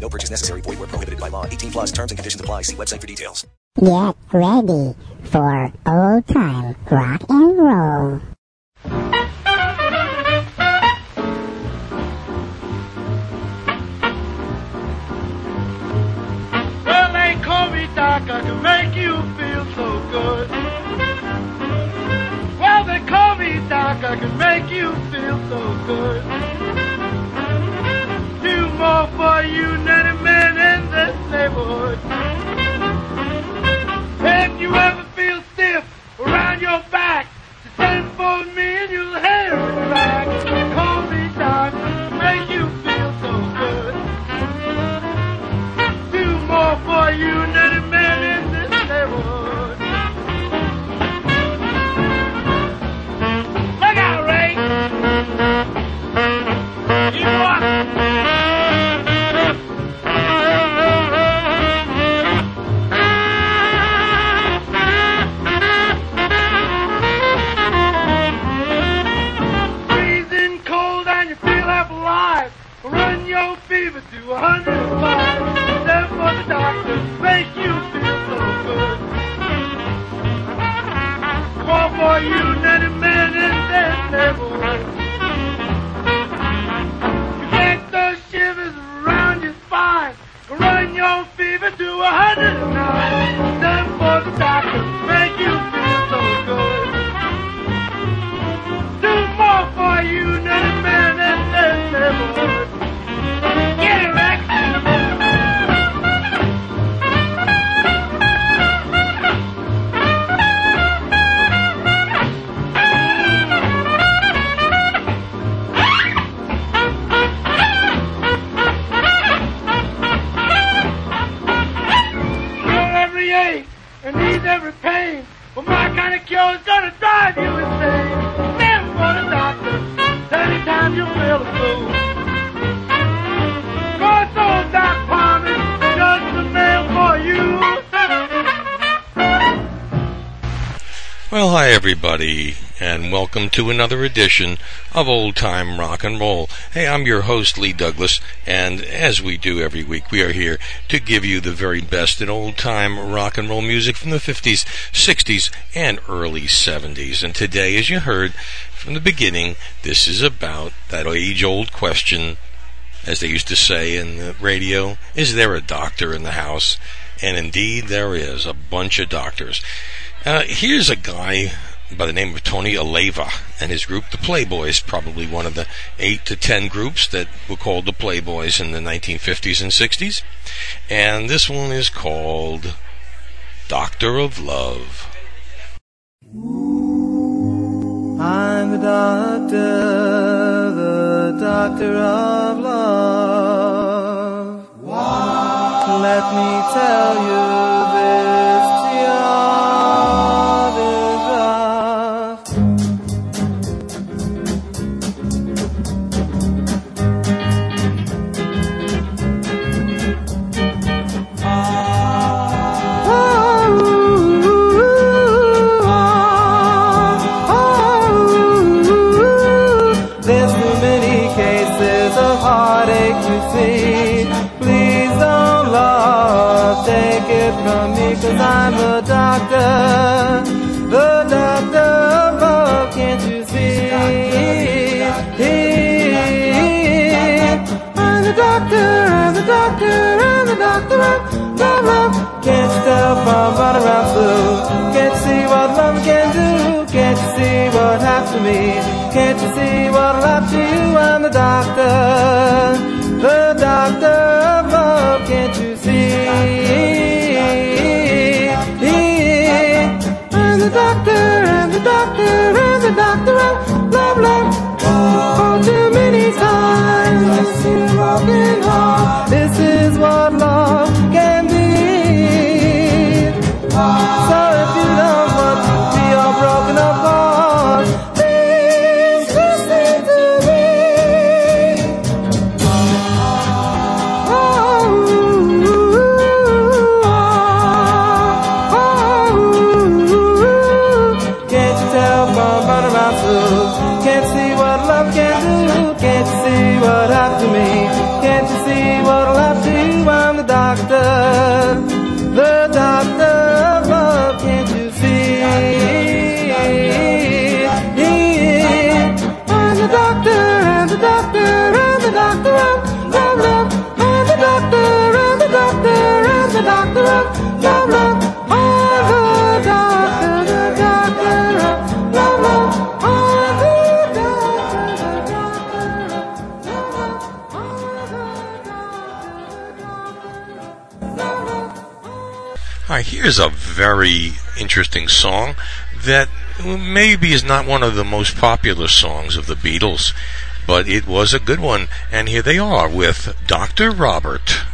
No purchase necessary. Void where prohibited by law. 18 plus terms and conditions apply. See website for details. Get ready for old time rock and roll. Well, they call me Doc, I can make you feel so good. Well, they call me Doc, I can make you feel so good. More for you than any man in this neighborhood. If you ever feel stiff around your back, just send a hundred and five. Send for the doctor, make you feel so good. Call for you, any man in this neighborhood. You get those shivers around your spine. Run your fever to a hundred and nine. Send for the doctor, make you feel so good. Do more for you than a man in this neighborhood. Get it, welcome to another edition of Old Time Rock and Roll. Hey, I'm your host, Lee Douglas, and as we do every week, we are here to give you the very best in old time rock and roll music from the 50s, 60s, and early 70s. And today, as you heard from the beginning, this is about that age old question, as they used to say in the radio, is there a doctor in the house? And indeed, there is a bunch of doctors. Uh, here's a guy by the name of Tony Aleva and his group, the Playboys, probably one of the eight to ten groups that were called the Playboys in the 1950s and 60s. And this one is called Doctor of Love. I'm the doctor, the doctor of love. Let me tell you doctor, I'm the doctor of love, love. Can't from right around blue? Can't see what love can do? Can't you see what happened to me? Can't you see what happened to you? Here's a very interesting song that maybe is not one of the most popular songs of the Beatles, but it was a good one. And here they are with Dr. Robert.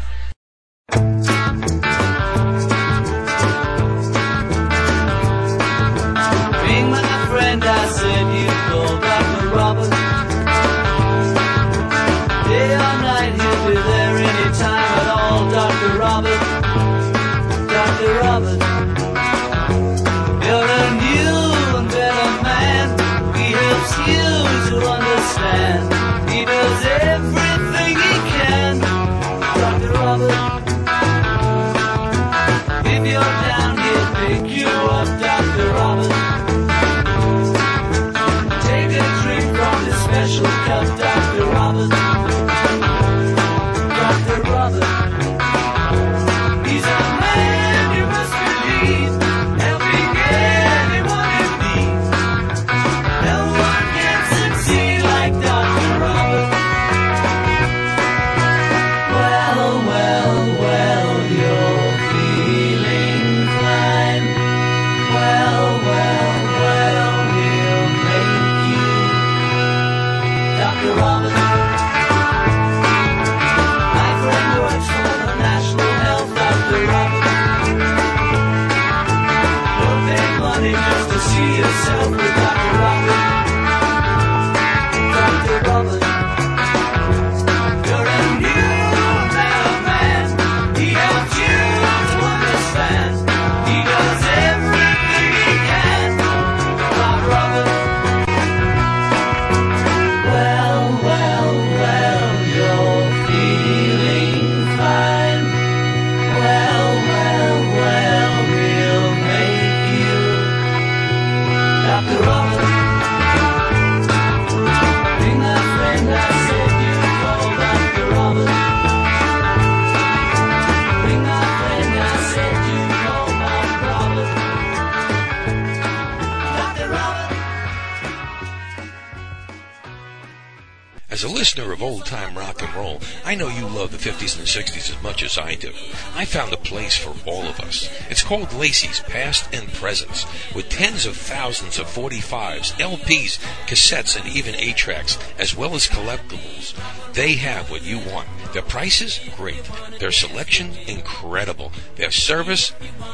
50s and 60s as much as I do. I found a place for all of us. It's called Lacey's Past and Presents, with tens of thousands of 45s, LPs, cassettes, and even 8 tracks, as well as collectibles. They have what you want. Their prices? Great. Their selection? Incredible. Their service?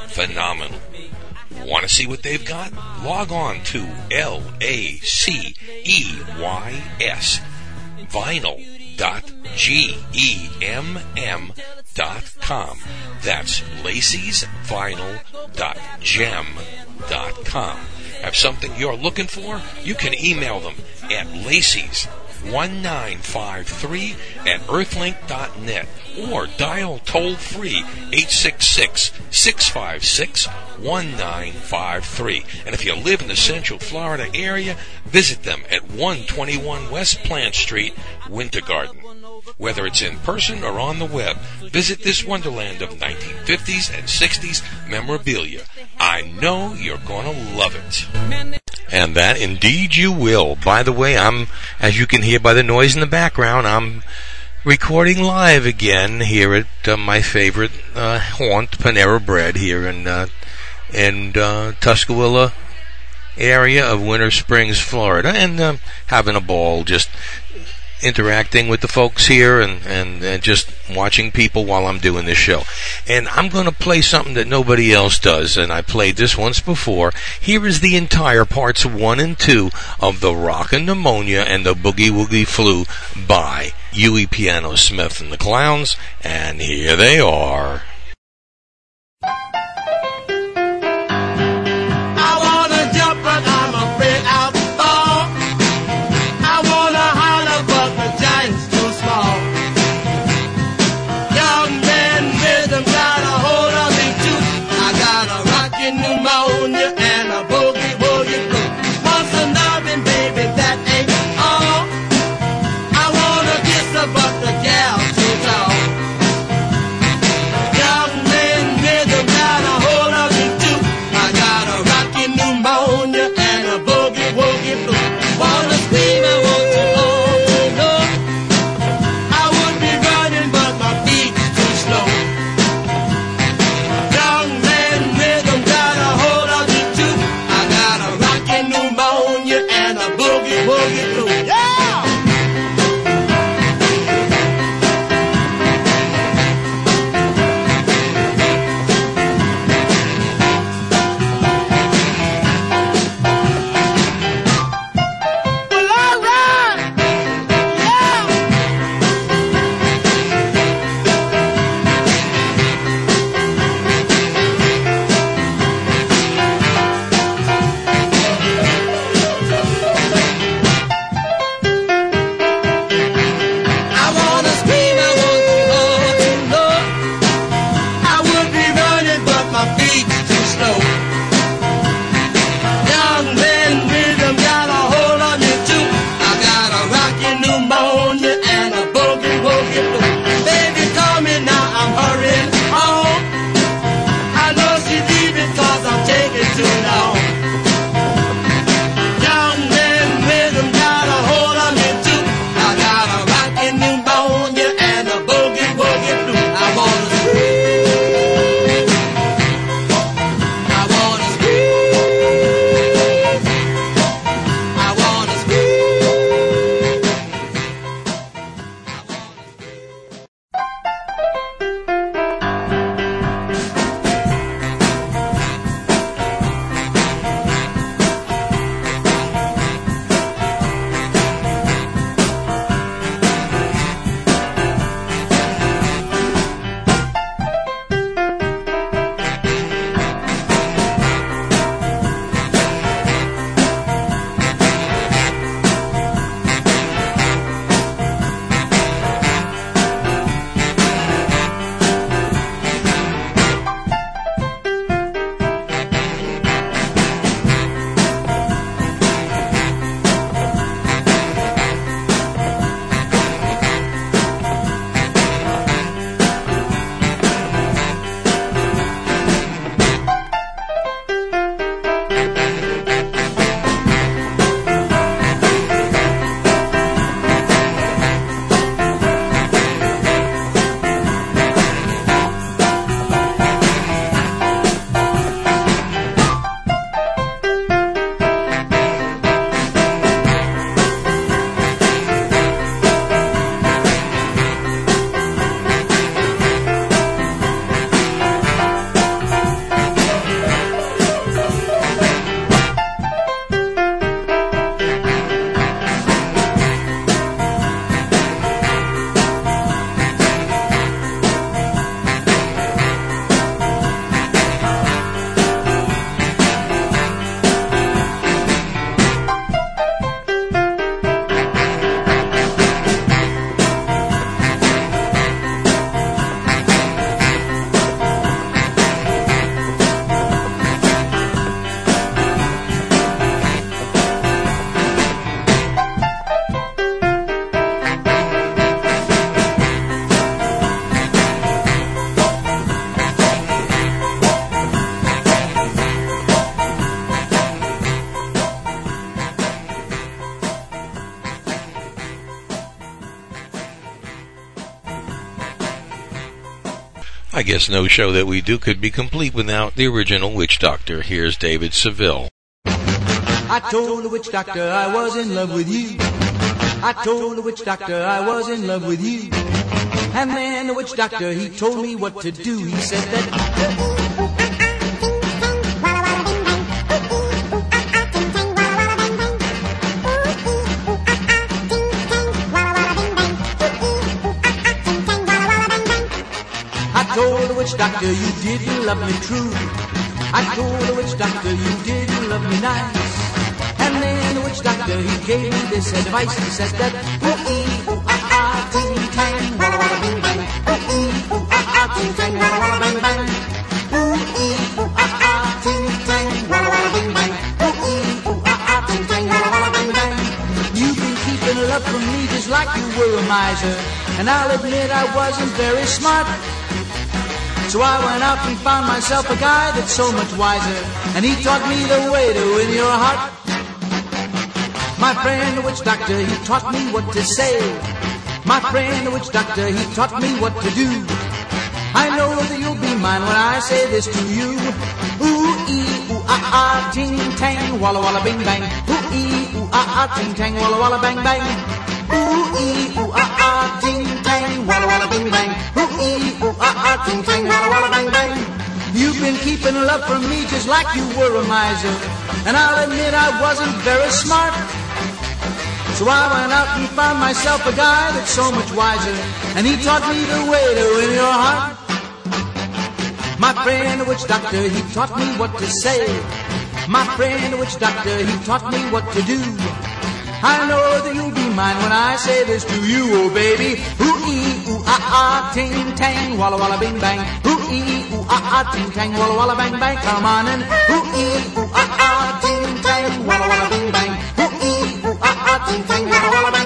Phenomenal. Want to see what they've got? Log on to L A C E Y S vinyl.gem.com. That's Lacey's com. Have something you're looking for? You can email them at Lacey's 1953 at earthlink.net or dial toll free 866 656 1953. And if you live in the Central Florida area, visit them at 121 West Plant Street, Winter Garden. Whether it's in person or on the web, visit this wonderland of 1950s and 60s memorabilia. I know you're going to love it. And that indeed you will. By the way, I'm, as you can hear by the noise in the background, I'm recording live again here at uh, my favorite uh, haunt, Panera Bread, here in uh, in uh, Tuskawilla area of Winter Springs, Florida, and uh, having a ball. Just interacting with the folks here and, and, and just watching people while I'm doing this show. And I'm going to play something that nobody else does, and I played this once before. Here is the entire parts one and two of the Rock and Pneumonia and the Boogie Woogie Flu by Huey Piano Smith and the Clowns, and here they are. Guess no show that we do could be complete without the original Witch Doctor. Here's David Seville. I told the witch doctor I was in love with you. I told the witch doctor I was in love with you. And then the witch doctor, he told me what to do. He said that doctor you didn't love me true. I told the witch doctor you didn't love me nice. And then the witch doctor he gave me this advice. He said that ooh ee ooh ah ah ting tang walla walla bing bang. Ooh ee ooh ah bang. Ooh ee ooh ah ah ting tang walla bing bang. Ooh ee ooh ah bang bang. You've been keeping love from me just like you were a miser. And I'll admit I wasn't very smart. So I went out and found myself a guy that's so much wiser. And he taught me the way to win your heart. My friend, the witch doctor, he taught me what to say. My friend, the witch doctor, he taught me what to do. I know that you'll be mine when I say this to you. Ooh, ee, ooh, ah, ah, ting, tang, walla, walla, bing, bang. Ooh, ee, ooh, ah, ah, ting, tang, walla, walla, bang, bang. Ooh, ee, ooh, ah, ah, ting, tang, walla, walla, bing, bang. Ooh, ee, ooh, ah, ah, ting, tang, You've been keeping love from me just like you were a miser. And I'll admit I wasn't very smart. So I went out and found myself a guy that's so much wiser. And he taught me the way to win your heart. My friend, the witch doctor, he taught me what to say. My friend, the witch doctor, he taught me what to do. I know that you'll be mine when I say this to you, oh baby. Ooh ee ooh ah ah ting tang walla walla bing bang. Ooh ee ooh ah ah ting tang walla walla bang bang. Come on and ooh ee ooh ah ah ting tang walla walla bing bang. Ooh ee ooh ah ah ting tang walla walla bang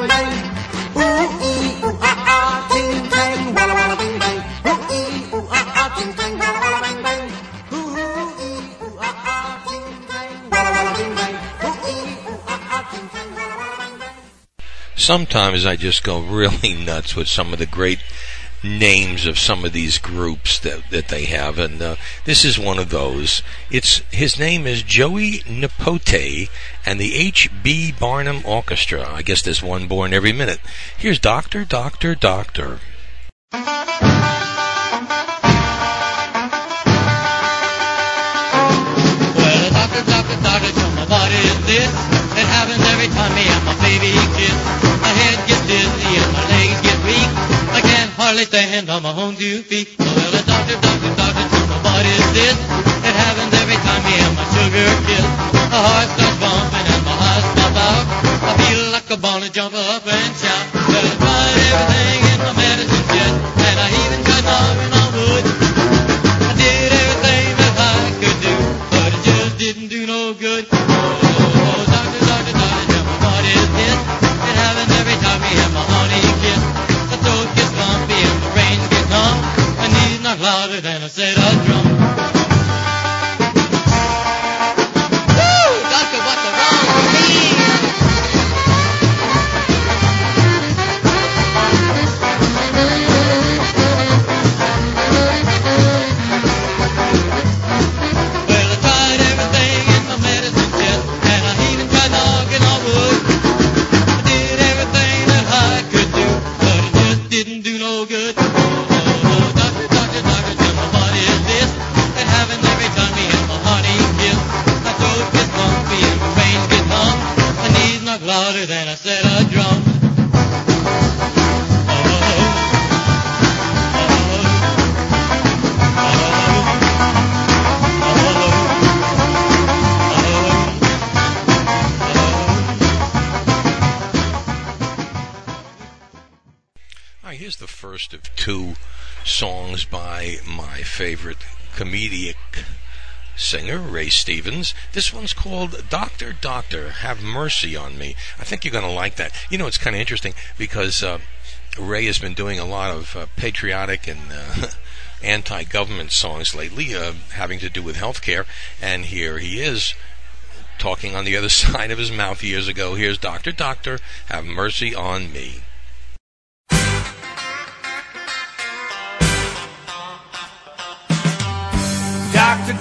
Sometimes I just go really nuts with some of the great names of some of these groups that, that they have, and uh, this is one of those. It's his name is Joey Nipote and the H.B. Barnum Orchestra. I guess there's one born every minute. Here's Doctor, Doctor, Doctor. Well, doctor, doctor, doctor, this? It happens every time me and my baby kiss. Hardly stand on my own two feet. Well, a doctor, doctor, doctor, tell me what is this? It happens every time me and my sugar kiss. My heart starts bumping and my eyes pop out. I feel like I wanna jump up and shout. Well, I tried everything in my medicine chest, and I even tried knocking than a set favorite comedic singer, Ray Stevens. This one's called Doctor, Doctor, Have Mercy on Me. I think you're going to like that. You know, it's kind of interesting because uh, Ray has been doing a lot of uh, patriotic and uh, anti government songs lately, uh, having to do with healthcare, and here he is. Talking on the other side of his mouth years ago. Here's Doctor, Doctor, have mercy on me.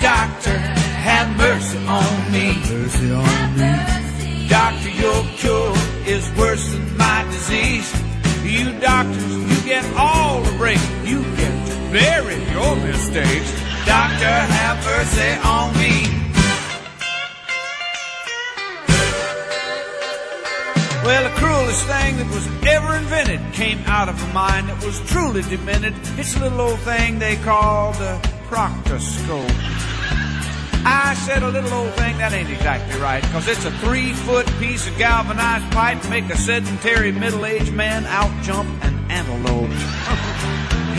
Doctor, have mercy on me. Mercy on me. Doctor, your cure is worse than my disease. You doctors, you get all the break. You get to bury your mistakes. Doctor, have mercy on me. Well, the cruelest thing that was ever invented came out of a mind that was truly demented. It's a little old thing they call the proctoscope. I said a little old thing, that ain't exactly right, because it's a three foot piece of galvanized pipe to make a sedentary middle aged man out jump an antelope.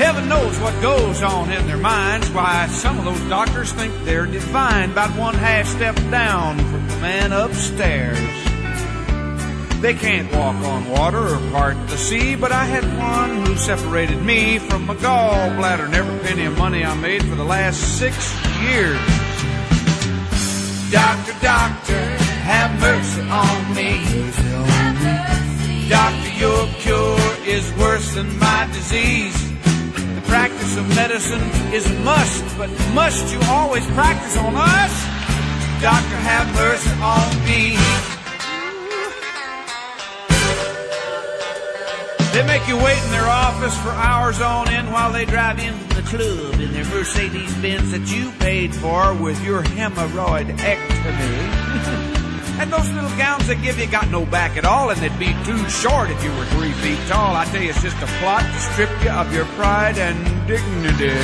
Heaven knows what goes on in their minds, why some of those doctors think they're divine, about one half step down from the man upstairs. They can't walk on water or part the sea, but I had one who separated me from my gallbladder and every penny of money I made for the last six years. Doctor, doctor, have mercy on me. Doctor, your cure is worse than my disease. The practice of medicine is a must, but must you always practice on us? Doctor, have mercy on me. They make you wait in their office for hours on end while they drive into the club in their Mercedes Benz that you paid for with your hemorrhoidectomy. and those little gowns they give you got no back at all, and they'd be too short if you were three feet tall. I tell you, it's just a plot to strip you of your pride and dignity.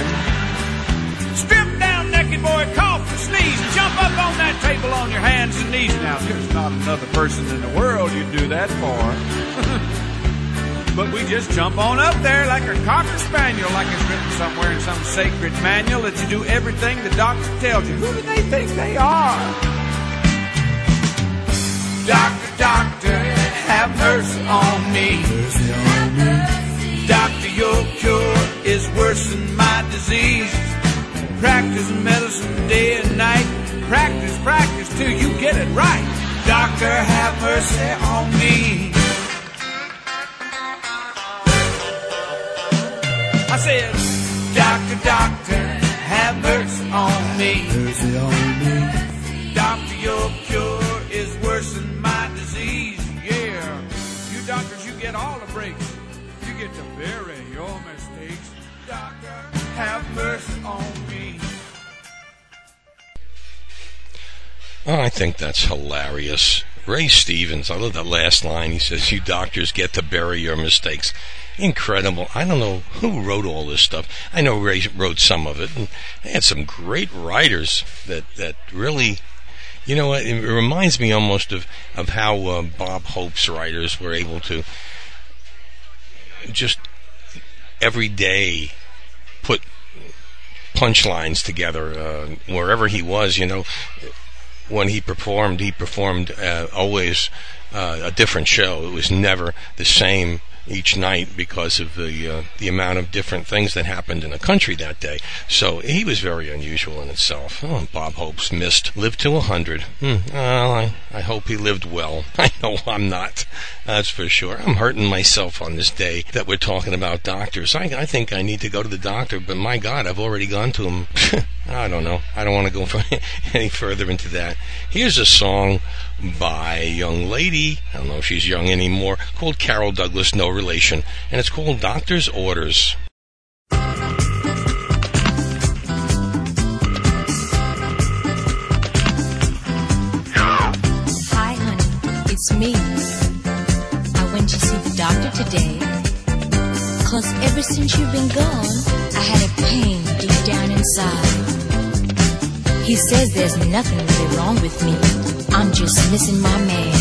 Strip down, naked boy, cough and sneeze, jump up on that table on your hands and knees. Now, there's not another person in the world you'd do that for. But we just jump on up there like a cocker spaniel, like it's written somewhere in some sacred manual that you do everything the doctor tells you. Who do they think they are? Doctor, doctor, have mercy on me. Doctor, your cure is worse than my disease. Practice medicine day and night. Practice, practice till you get it right. Doctor, have mercy on me. Said, Doctor, doctor, have mercy on me. Doctor, your cure is worse than my disease. Yeah. You doctors, you get all the breaks. You get to bury your mistakes. Doctor, have mercy on me. Oh, I think that's hilarious. Ray Stevens, I love that last line. He says, You doctors get to bury your mistakes. Incredible. I don't know who wrote all this stuff. I know Ray wrote some of it, and they had some great writers that, that really, you know, what, it reminds me almost of, of how uh, Bob Hope's writers were able to just every day put punchlines together uh, wherever he was, you know when he performed, he performed uh, always uh, a different show. It was never the same each night because of the uh, the amount of different things that happened in the country that day. So he was very unusual in itself. Oh, Bob Hope's missed. Lived to a hundred. Hmm. Well, I, I hope he lived well. I know I'm not. That's for sure. I'm hurting myself on this day that we're talking about doctors. I, I think I need to go to the doctor, but my God, I've already gone to him. I don't know. I don't want to go any further into that. Here's a song by a young lady. I don't know if she's young anymore. Called Carol Douglas, no relation, and it's called Doctor's Orders. Hi, honey, it's me. I went to see the doctor today. Cause ever since you've been gone, had a pain deep down inside. He says there's nothing really wrong with me. I'm just missing my man.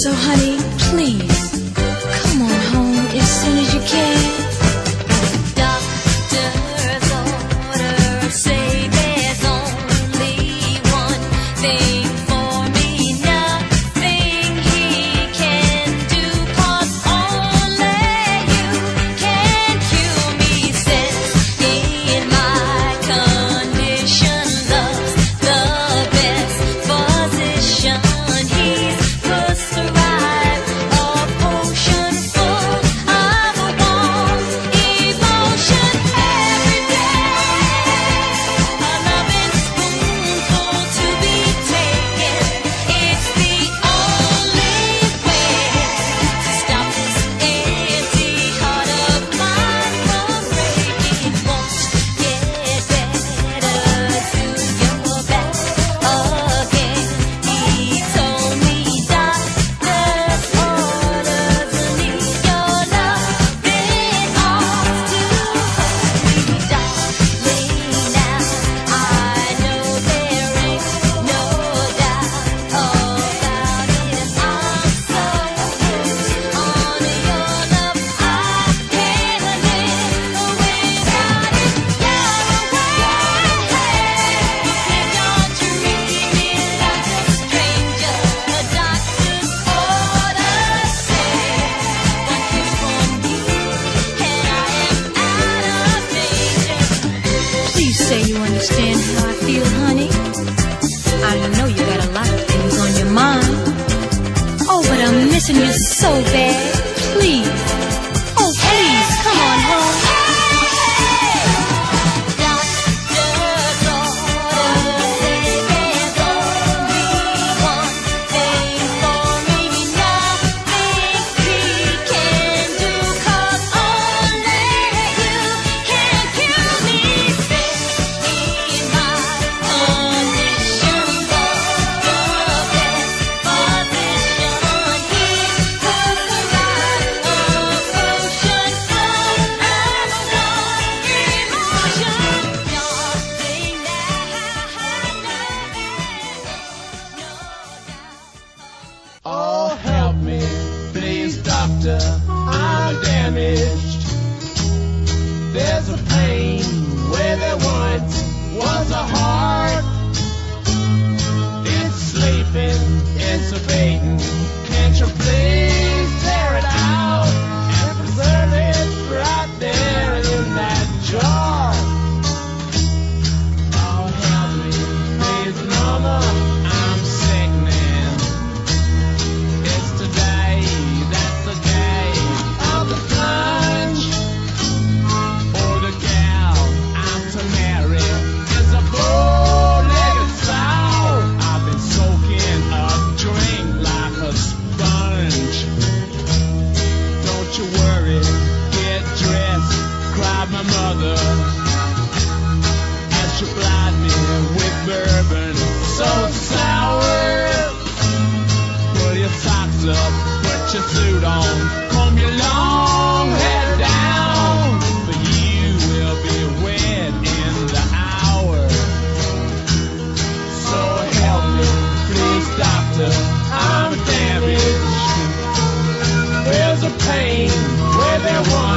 So, honey, please, come on home as soon as you can. Where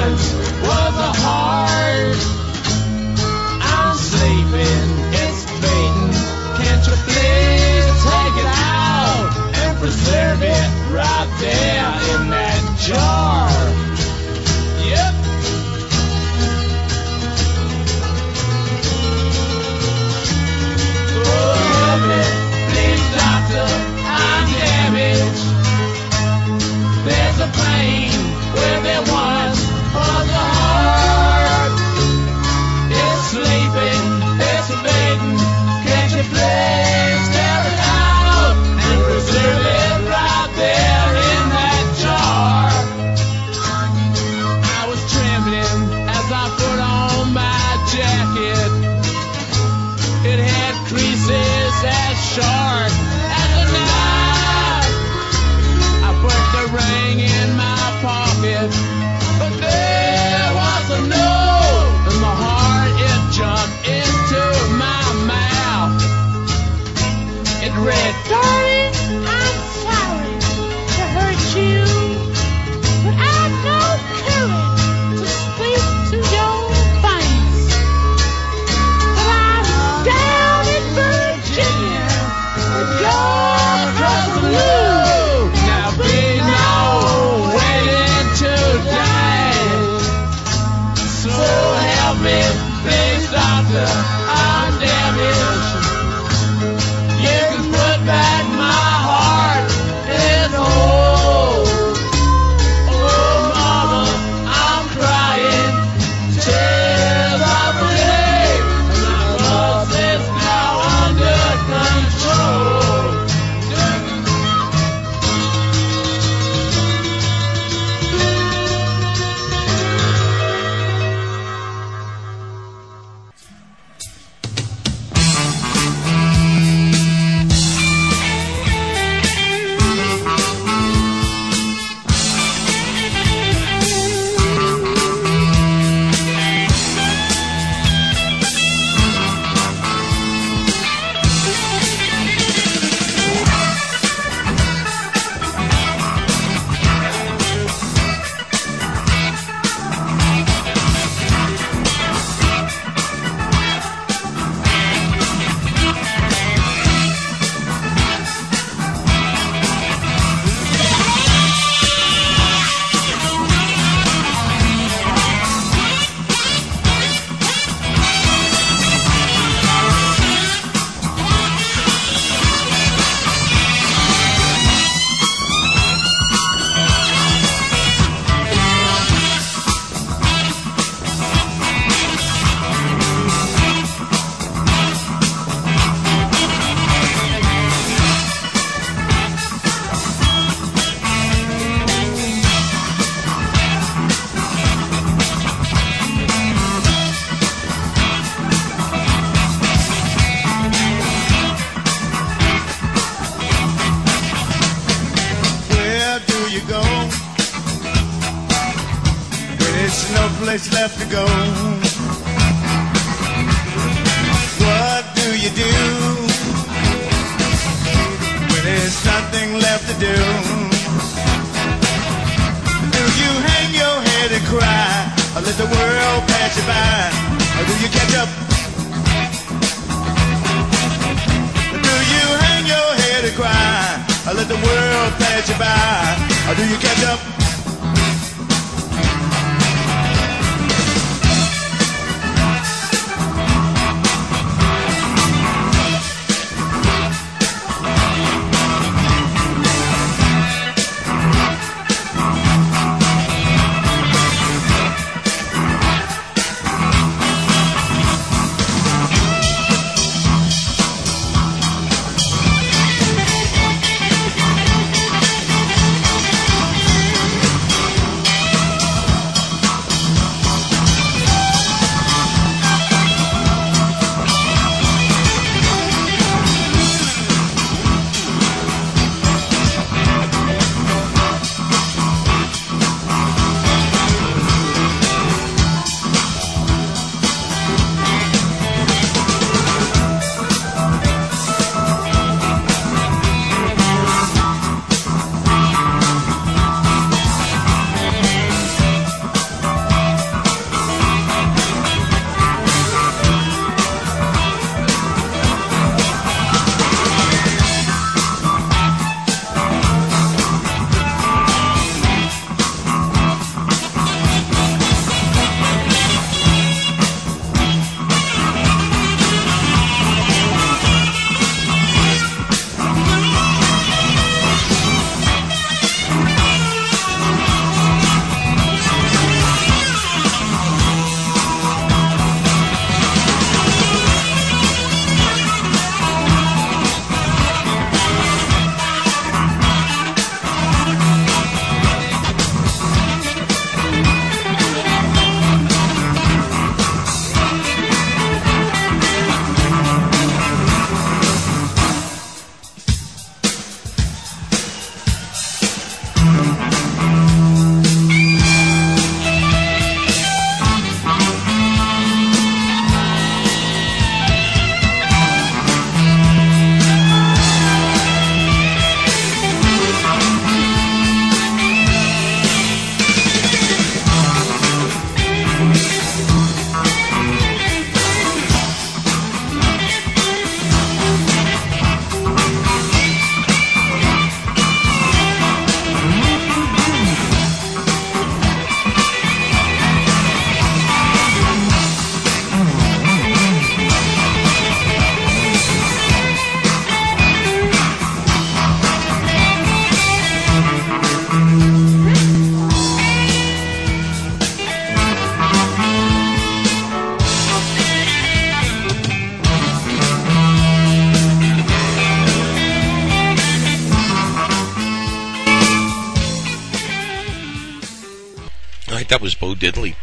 That was Bo Diddley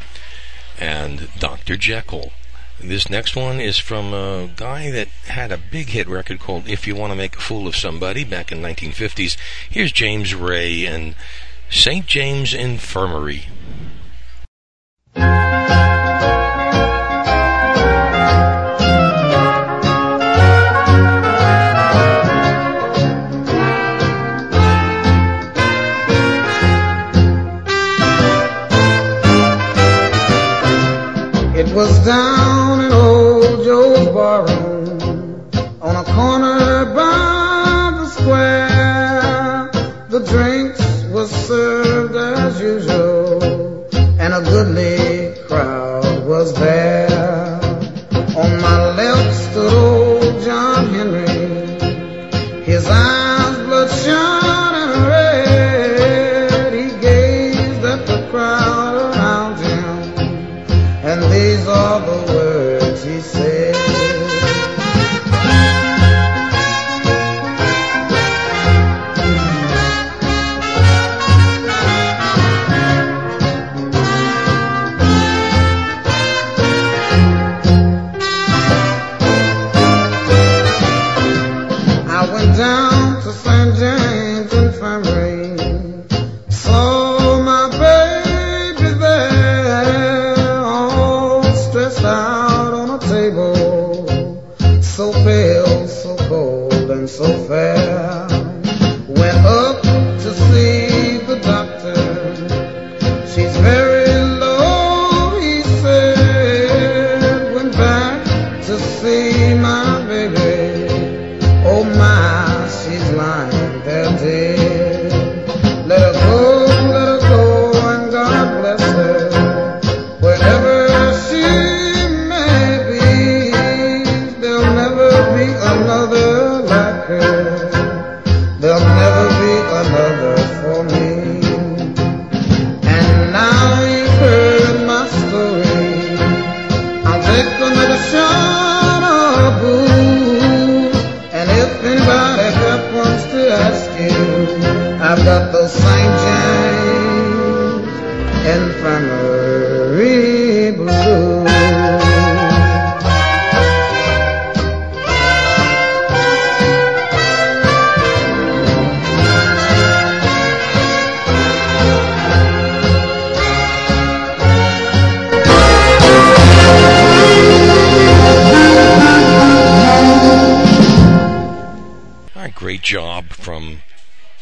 and Dr. Jekyll. This next one is from a guy that had a big hit record called If You Want to Make a Fool of Somebody back in 1950s. Here's James Ray and St. James Infirmary. was down. There'll never be another for me. And now you've heard my story. I'll take another shot of booze. And if anybody happens to ask you, I've got the St. James Infirmary Blues. Job from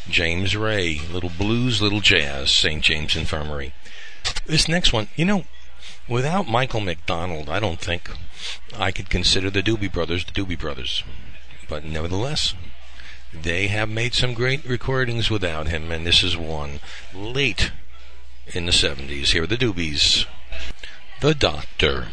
James Ray. Little blues, little jazz, St. James Infirmary. This next one, you know, without Michael McDonald, I don't think I could consider the Doobie Brothers the Doobie Brothers. But nevertheless, they have made some great recordings without him, and this is one late in the 70s. Here are the Doobies. The Doctor.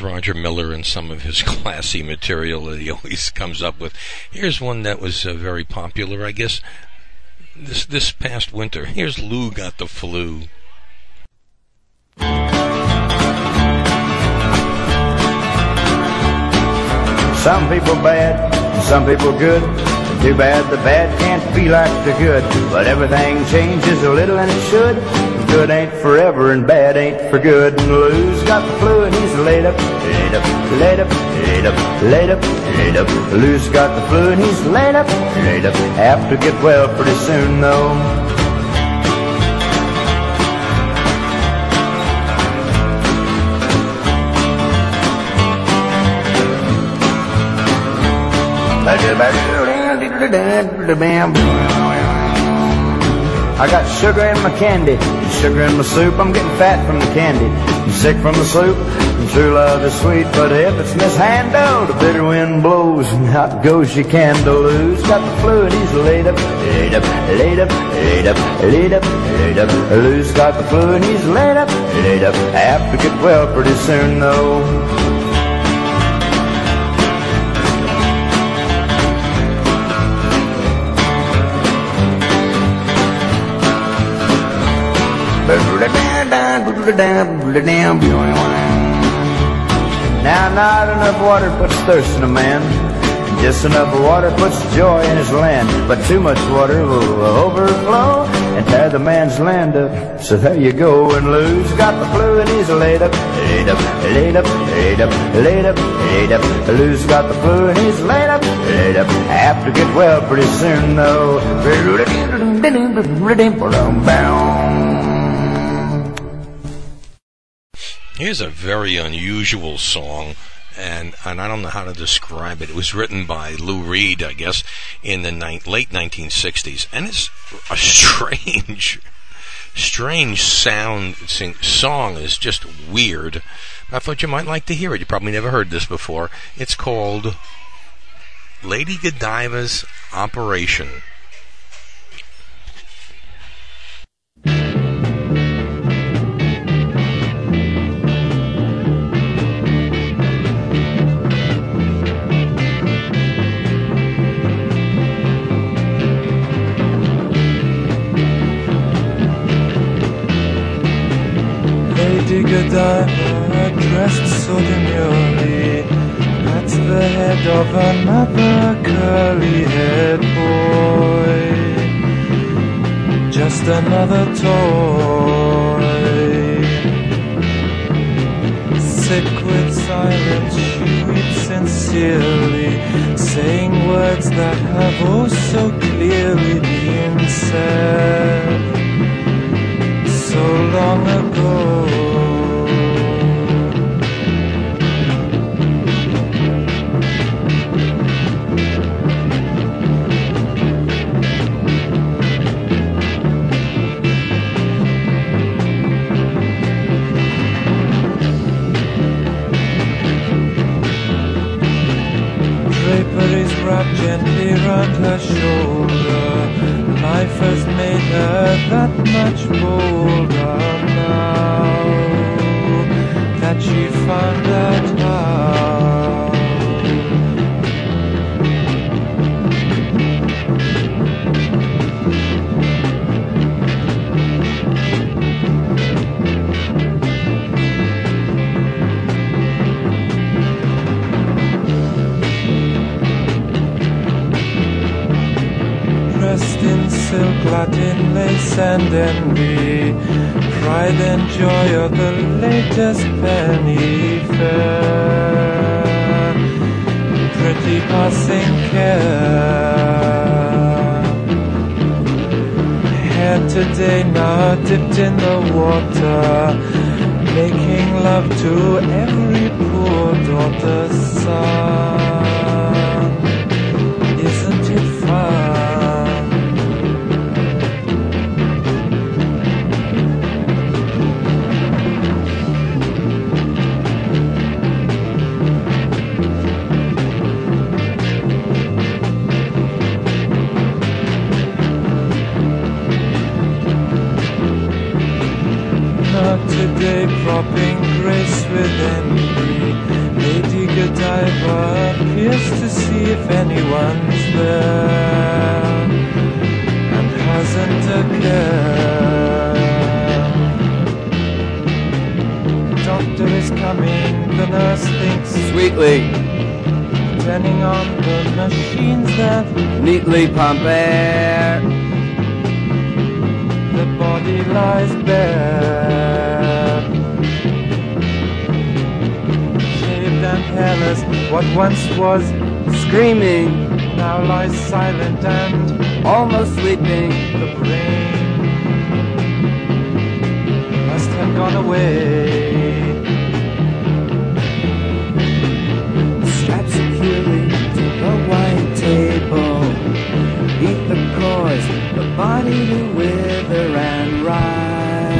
Roger Miller and some of his classy material that he always comes up with. Here's one that was uh, very popular, I guess, this this past winter. Here's Lou got the flu. Some people bad, some people good. Too bad the bad can't be like the good. But everything changes a little and it should. Good ain't forever and bad ain't for good. And Lou's got the flu and he's laid up, laid up, laid up, laid up, laid up, laid up. Lou's got the flu and he's laid up, laid up. Have to get well pretty soon though. I got sugar in my candy, sugar in my soup. I'm getting fat from the candy, I'm sick from the soup. And true love is sweet, but if it's mishandled, the bitter wind blows and out goes your candle. Who's got the flu and he's laid up, laid up, laid up, laid up, laid up, laid up. Lou's got the flu and he's laid up, laid up. Have to get well pretty soon though. Now not enough water puts thirst in a man. Just enough water puts joy in his land. But too much water will overflow and tear the man's land up. So there you go. And Lou's got the flu and he's laid up, laid up, laid up, laid up, laid up, laid up. Lou's got the flu and he's laid up, laid up. Have to get well pretty soon though. Here's a very unusual song, and and I don't know how to describe it. It was written by Lou Reed, I guess, in the ni- late 1960s, and it's a strange, strange sound. Sing, song is just weird. I thought you might like to hear it. You probably never heard this before. It's called Lady Godiva's Operation. Of another curly-haired boy. Just another toy. Sick with silence, she weeps sincerely, saying words that have oh so clearly been said so long ago. Gently round her shoulder. Life has made her that much bolder now that she found out how. Silk, Latin lace and envy, pride and joy of the latest penny fair, pretty passing care. Hair today now dipped in the water, making love to every poor daughter's son. Propping grace with envy, driver appears to see if anyone's there and hasn't a care. Doctor is coming, the nurse thinks Sweetly, turning on the machines that neatly pump air. the body lies bare. And what once was Screaming, now lies silent and almost sleeping. the brain must have gone away. Strapped securely to the white table. Beat the cause, the body to wither and ride.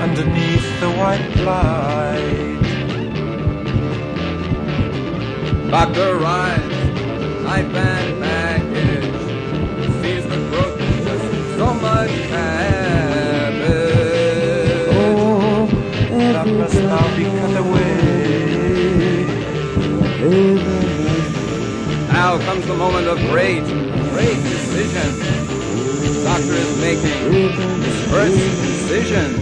Underneath the white light, Doctor arrives, knife and package. Sees the brokenness, so much habit. oh, must now be cut away. Now comes the moment of great, great decision. Doctor is making his first decision.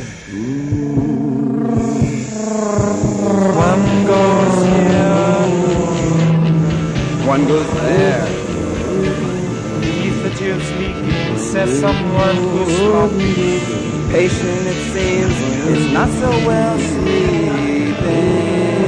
Says someone who's sloppy. Patient, it seems, is not so well sleeping.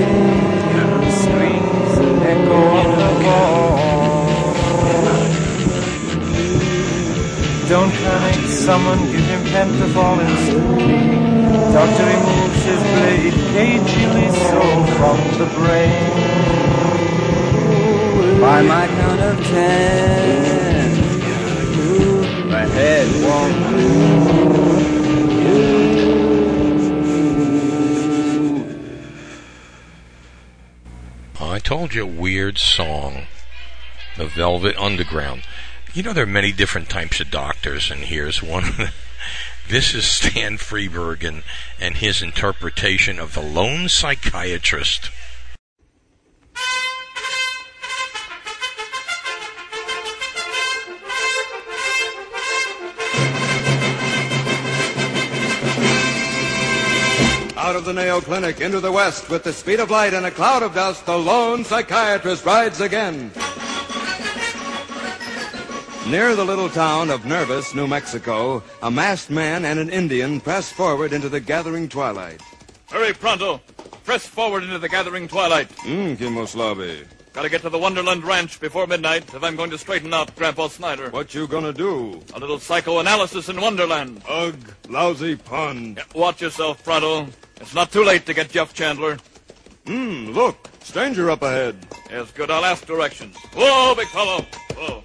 Told weird song. The Velvet Underground. You know, there are many different types of doctors, and here's one. This is Stan Freebergen and his interpretation of The Lone Psychiatrist. Mayo Clinic into the West with the speed of light and a cloud of dust, the lone psychiatrist rides again. Near the little town of Nervous, New Mexico, a masked man and an Indian press forward into the gathering twilight. Hurry, pronto. Press forward into the gathering twilight. Mmm, Kimoslavi. Gotta get to the Wonderland Ranch before midnight if I'm going to straighten out Grandpa Snyder. What you gonna do? A little psychoanalysis in Wonderland. Ugh, lousy pun. Yeah, watch yourself, Pronto. It's not too late to get Jeff Chandler. Mmm, look, stranger up ahead. Yes, good. I'll ask directions. Whoa, big fellow. Whoa.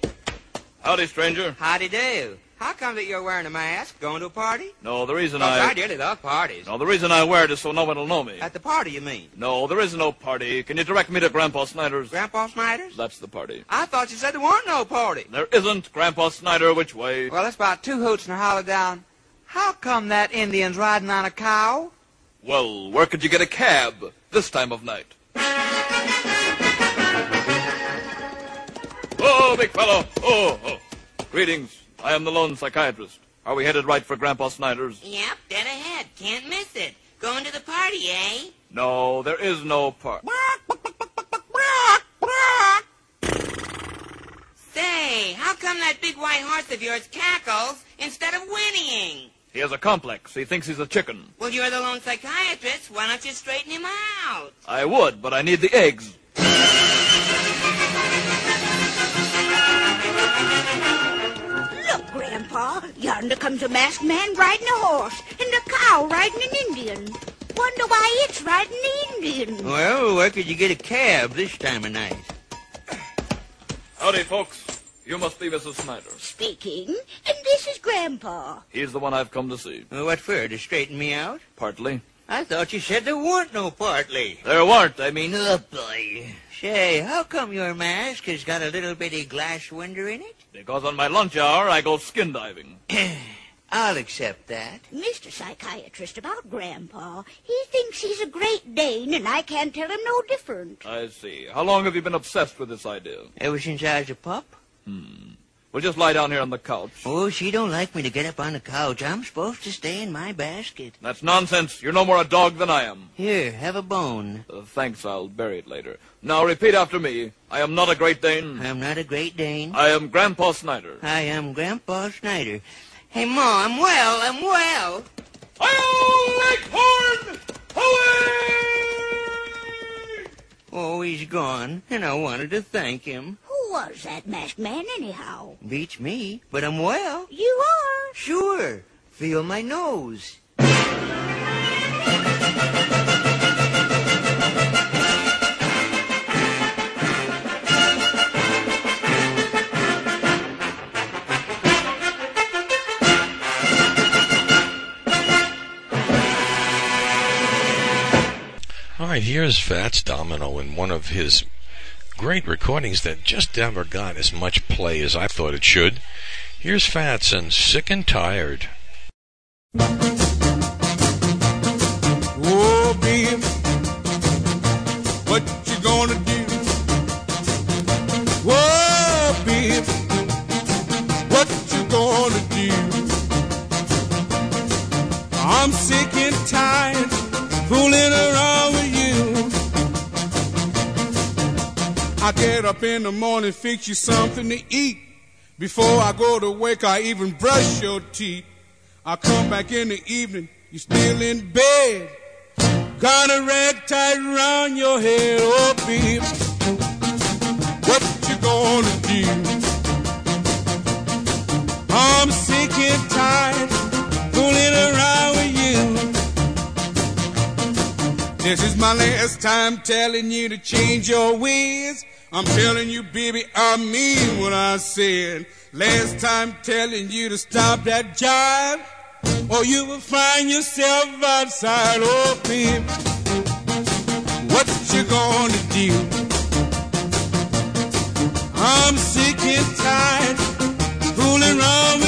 Howdy, stranger. Howdy do. How come that you're wearing a mask? Going to a party? No, the reason I... I dearly love parties. No, the reason I wear it is so no one will know me. At the party, you mean? No, there is no party. Can you direct me to Grandpa Snyder's? Grandpa Snyder's? That's the party. I thought you said there weren't no party. There isn't. Grandpa Snyder, which way? Well, it's about two hoots and a holler down. How come that Indian's riding on a cow? Well, where could you get a cab this time of night? Oh, big fellow. Oh, oh. Greetings. I am the lone psychiatrist. Are we headed right for Grandpa Snyder's? Yep, dead ahead. Can't miss it. Going to the party, eh? No, there is no park. Say, how come that big white horse of yours cackles instead of whinnying? He has a complex. He thinks he's a chicken. Well, you're the lone psychiatrist. Why don't you straighten him out? I would, but I need the eggs. Look, Grandpa, yonder comes a masked man riding a horse, and a cow riding an Indian. Wonder why it's riding the Indian. Well, where could you get a cab this time of night? Howdy, folks. You must be Mrs. Snyder. Speaking, and this is Grandpa. He's the one I've come to see. Well, what for? To straighten me out? Partly. I thought you said there weren't no partly. There weren't. I mean, boy. Say, how come your mask has got a little bitty glass window in it? because on my lunch hour I go skin diving. I'll accept that. Mr. Psychiatrist, about Grandpa. He thinks he's a Great Dane, and I can't tell him no different. I see. How long have you been obsessed with this idea? Ever since I was a pup? Hmm. Well, just lie down here on the couch. Oh, she don't like me to get up on the couch. I'm supposed to stay in my basket. That's nonsense. You're no more a dog than I am. Here, have a bone. Uh, thanks, I'll bury it later. Now repeat after me. I am not a Great Dane. I'm not a Great Dane. I am Grandpa Snyder. I am Grandpa Snyder. Hey, Ma, I'm well, I'm well. Leghorn! Oh, he's gone, and I wanted to thank him. Who was that masked man, anyhow? Beats me, but I'm well. You are? Sure. Feel my nose. Right, here's Fats Domino in one of his great recordings that just never got as much play as I thought it should. Here's Fats and Sick and Tired. Oh, babe, what you gonna do? Whoa, babe, what you gonna do? I'm sick and tired fooling around I get up in the morning, fix you something to eat. Before I go to work, I even brush your teeth. I come back in the evening, you're still in bed. Got a rag tied around your head, oh babe. What you gonna do? I'm sick and tired, This is my last time telling you to change your ways. I'm telling you, baby, I mean what I said. Last time telling you to stop that jive, or you will find yourself outside. Oh, babe, what you gonna do? I'm sick and tired, fooling around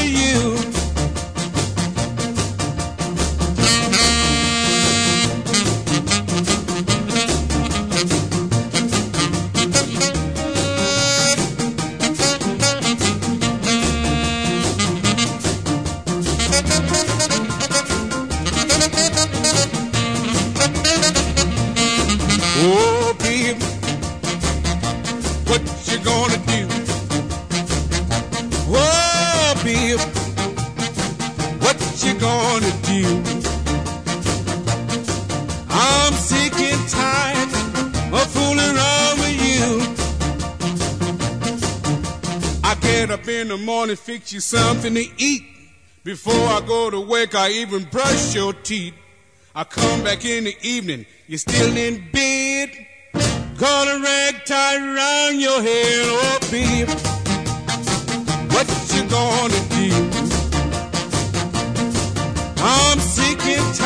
the morning, fix you something to eat. Before I go to work, I even brush your teeth. I come back in the evening, you're still in bed. Got a rag tied around your head, oh babe. What you gonna do? I'm sick and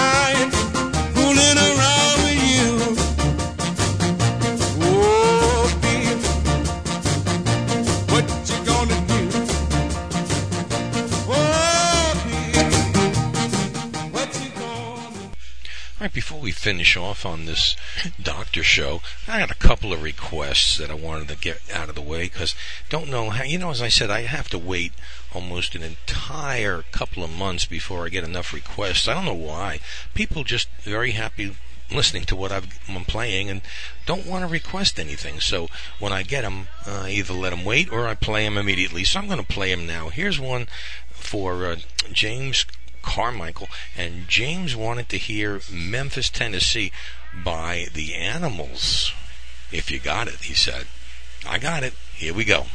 right, before we finish off on this doctor show, I got a couple of requests that I wanted to get out of the way because don't know how. You know, as I said, I have to wait almost an entire couple of months before I get enough requests. I don't know why. People just very happy listening to what I've, I'm playing and don't want to request anything. So when I get them, I either let them wait or I play them immediately. So I'm going to play them now. Here's one for uh, James Carmichael, and James wanted to hear Memphis, Tennessee by the Animals. If you got it, he said. I got it. Here we go.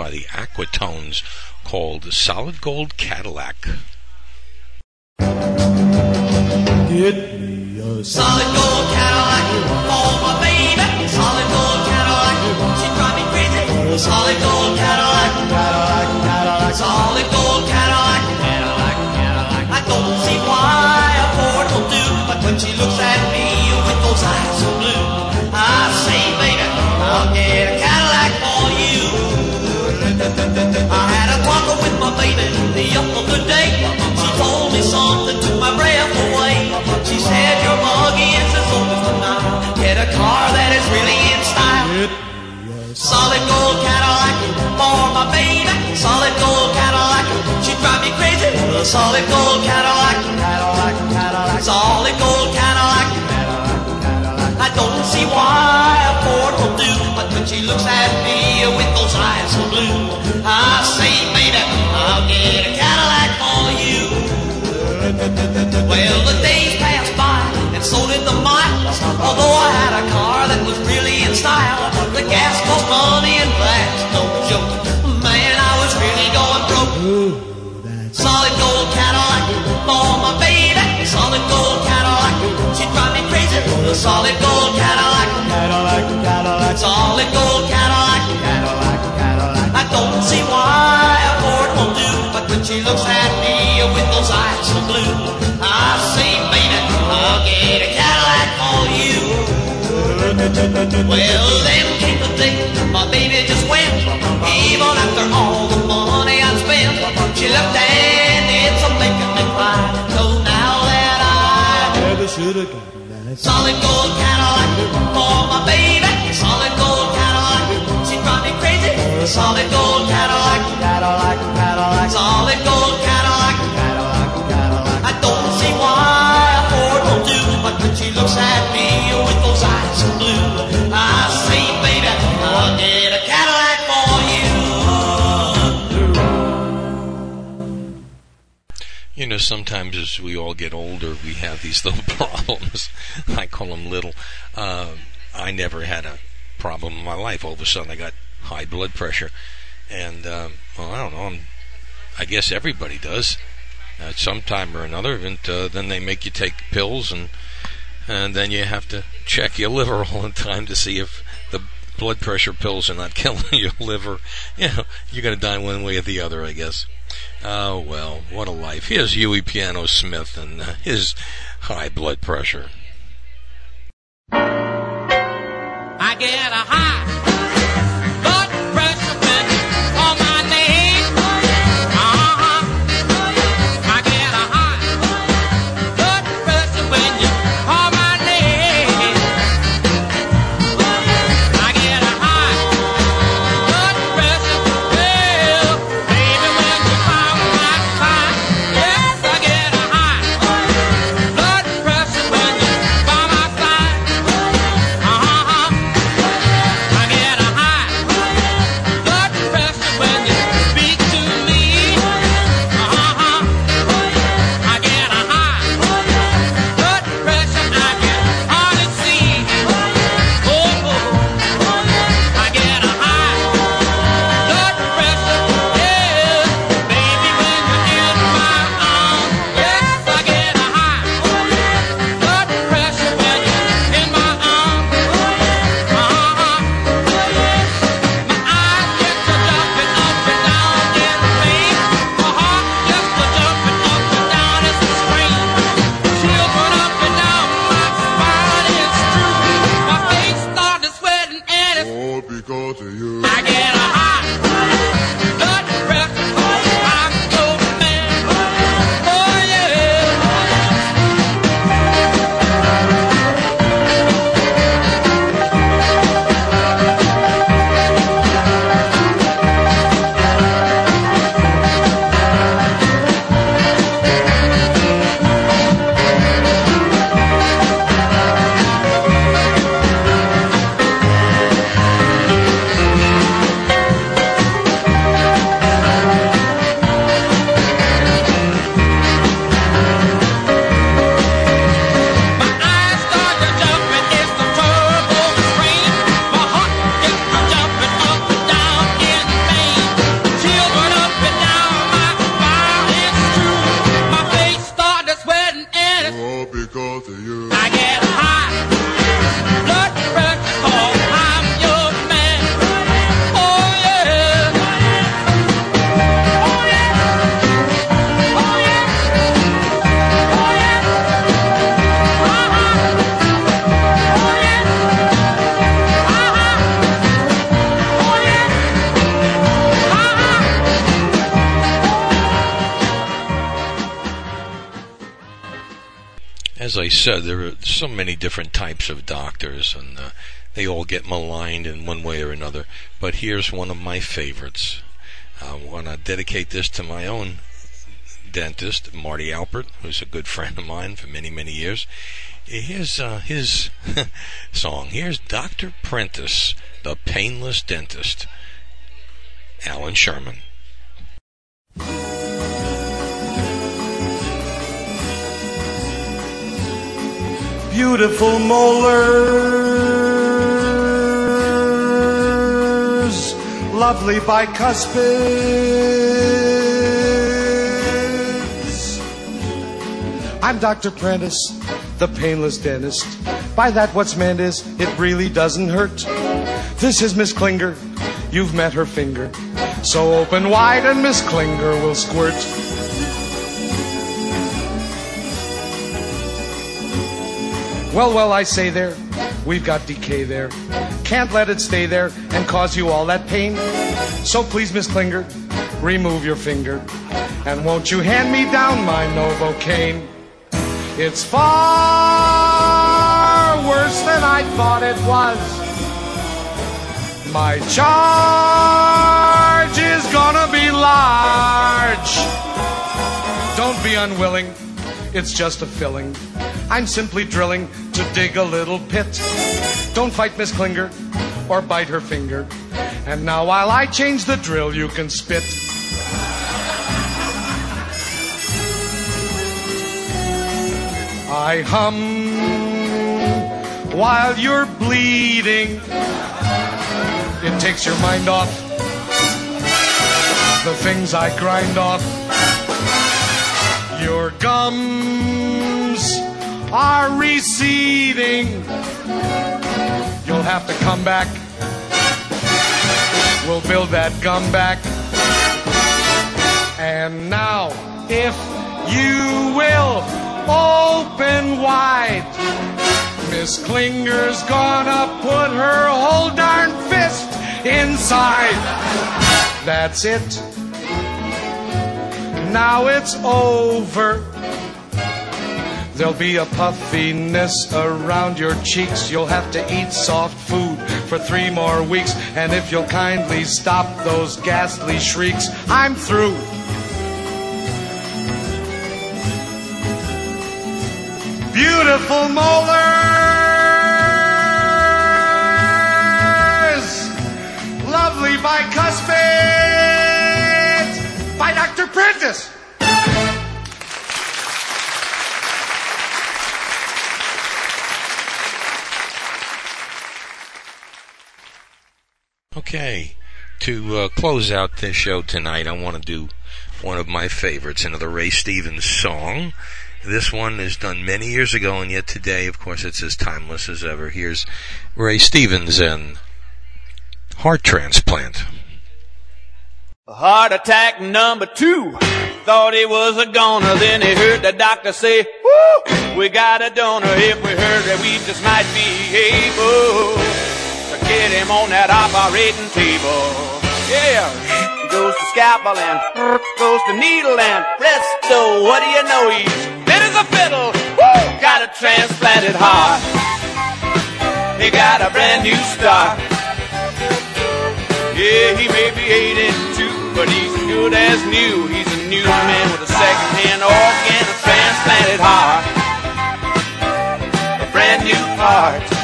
By the Aquatones called Solid Gold Cadillac. Cost money, and that's no joke. Man, I was really going broke. Solid gold Cadillac for my baby. Solid gold Cadillac, she drive me crazy. The solid gold Cadillac, Cadillac, Cadillac. Solid gold Cadillac, Cadillac, Cadillac. I don't see why a Ford won't do, but when she looks at me with those eyes so blue, I say, baby, I'll get a Cadillac for you. Well, then solid gold Cadillac for my baby, solid gold Cadillac, she drive me crazy. Solid gold Cadillac, Cadillac, Cadillac, solid gold Cadillac, Cadillac, Cadillac. I don't see why a Ford won't do, but when she looks at me sometimes as we all get older, we have these little problems. I call them little. Uh, I never had a problem in my life. All of a sudden, I got high blood pressure, and um, well, I don't know. I'm, I guess everybody does at some time or another. And uh, then they make you take pills, and and then you have to check your liver all the time to see if the blood pressure pills are not killing your liver. You know, you're going to die one way or the other, I guess. Oh well, what a life. Here's Huey Piano Smith and his high blood pressure. I get a high as I said, there are so many different types of doctors, and uh, they all get maligned in one way or another. But here's one of my favorites. I want to dedicate this to my own dentist, Marty Alpert, who's a good friend of mine for many, many years. Here's uh, his song. Here's Dr. Prentice, the Painless Dentist. Allan Sherman. Beautiful molars, lovely bicuspids. I'm Dr. Prentice, the painless dentist. By that, what's meant is it really doesn't hurt. This is Miss Klinger. You've met her finger. So open wide and Miss Klinger will squirt. Well, well, I say there, we've got decay there. Can't let it stay there and cause you all that pain. So please, Miss Klinger, remove your finger. And won't you hand me down my Novocaine? It's far worse than I thought it was. My charge is gonna be large. Don't be unwilling, it's just a filling. I'm simply drilling to dig a little pit. Don't fight Miss Klinger or bite her finger. And now while I change the drill, you can spit. I hum while you're bleeding. It takes your mind off the things I grind off. Your gums are receding. You'll have to come back. We'll build that gum back. And now, if you will open wide, Miss Klinger's gonna put her whole darn fist inside. That's it. Now it's over. There'll be a puffiness around your cheeks. You'll have to eat soft food for three more weeks. And if you'll kindly stop those ghastly shrieks, I'm through. Beautiful molars, lovely bicuspids, Okay, to uh, close out this show tonight, I want to do one of my favorites, another Ray Stevens song. This one is done many years ago, and yet today, of course, it's as timeless as ever. Here's Ray Stevens and Heart Transplant. Heart attack number two. Thought he was a goner, then he heard the doctor say, Woo, we got a donor. If we heard that we just might be able get him on that operating table. Yeah, goes the scalpel and goes the needle and presto, what do you know? He's fit as a fiddle. Woo! Got a transplanted heart. He got a brand new start. Yeah, he may be 82, but he's good as new. He's a new man with a second-hand organ, a transplanted heart, a brand new heart.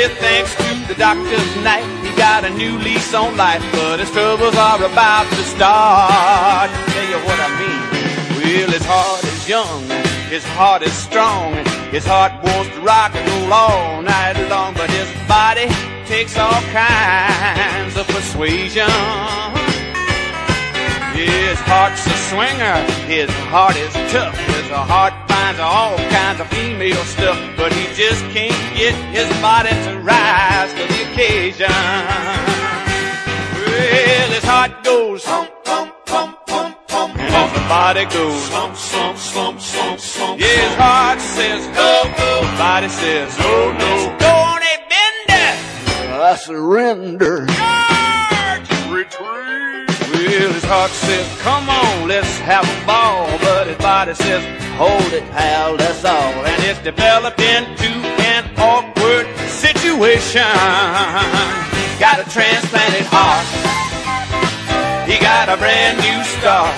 Yeah, thanks to the doctor's knife, he got a new lease on life, but his troubles are about to start. Tell you what I mean. Well, his heart is young, his heart is strong, his heart wants to rock and roll all night long, but his body takes all kinds of persuasion. His heart's a swinger, his heart is tough, his heart finds all kinds of female stuff, but he just can't get his body to rise to the occasion. Well, his heart goes thump, thump, thump, thump, thump, and his body goes slump, slump, slump, slump, slump. Yeah, his heart says go, go, body says no, no. Go on a bender. I surrender. Retreat. Well, his heart says, come on, let's have a ball. But his body says, hold it, pal, that's all. And it's developed into an awkward situation. Got a transplanted heart. He got a brand new start.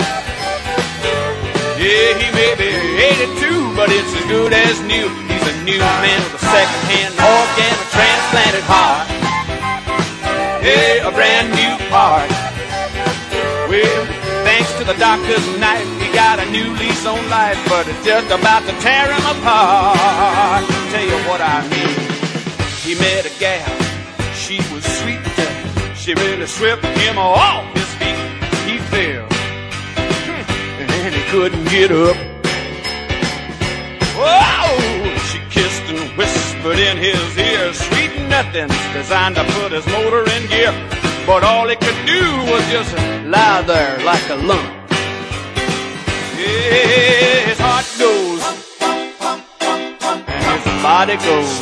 Yeah, he may be 82, but it's as good as new. He's a new man with a second-hand organ, a transplanted heart. Yeah, a brand new part. Well, thanks to the doctor's knife, he got a new lease on life, but it's just about to tear him apart. Tell you what I mean. He met a gal, she was sweet. She really swept him off his feet. He fell, hmm. and he couldn't get up. Whoa! She kissed and whispered in his ear, sweet nothings designed to put his motor in gear. But all he could do was just lie there like a lump. Yeah, his heart goes, and his body goes.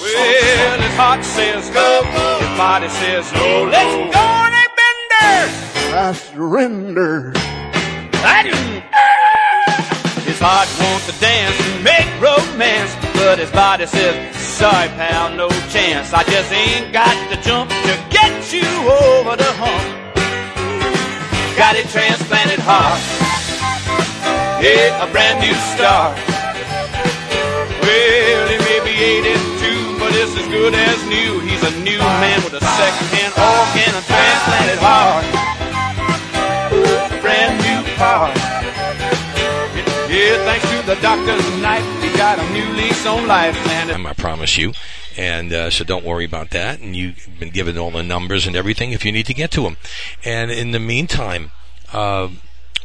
Well, his heart says go, his body says no. Let's go on a bender. I surrender. I. His heart wants to dance and make romance, but his body says, sorry pal, no chance. I just ain't got the jump to get you over the hump. Got a transplanted heart, yeah, a brand new start. Well, he may be 82, but it's as good as new. He's a new man with a second-hand organ, a transplanted heart, the doctor's knife, he got a new lease on life, man. I promise you. And uh, so don't worry about that. And you've been given all the numbers and everything if you need to get to them. And in the meantime, uh,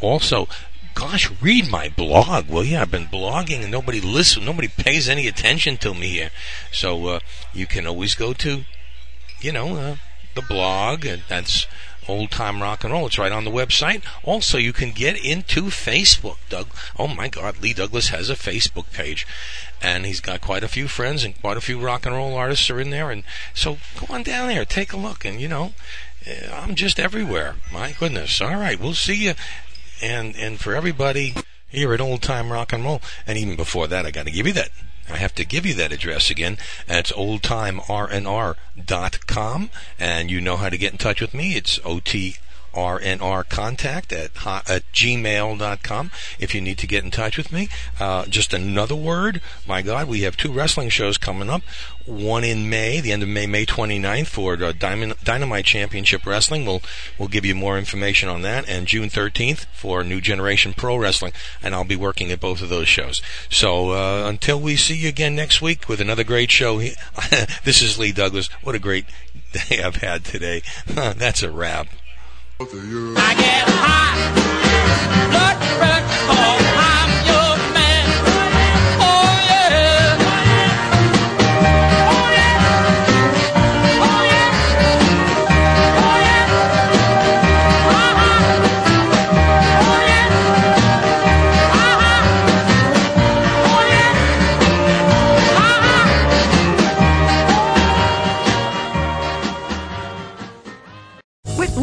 also, gosh, read my blog, will you? I've been blogging and nobody listens, nobody pays any attention to me here. So uh, you can always go to, you know, uh, the blog, and that's old time rock and roll. It's right on the website. Also, you can get into Facebook. Doug, oh my God, Lee Douglas has a Facebook page, and he's got quite a few friends and quite a few rock and roll artists are in there. And so go on down there, take a look, and you know, eh, I'm just everywhere. My goodness. All right, we'll see you. And and for everybody here at Old Time Rock and Roll, and even before that, I got to give you that. I have to give you that address again. That's oldtimernr.com, and you know how to get in touch with me. It's OT rnr contact at, hot, at gmail.com if you need to get in touch with me uh, just another word. My god we have two wrestling shows coming up. One in may the end of may may 29th for Diamond, dynamite championship wrestling. We'll we'll give you more information on that. And june 13th for new generation pro wrestling. And i'll be working at both of those shows. So uh, until we see you again next week with another great show this is lee douglas. What a great day i've had today. That's a wrap I get high,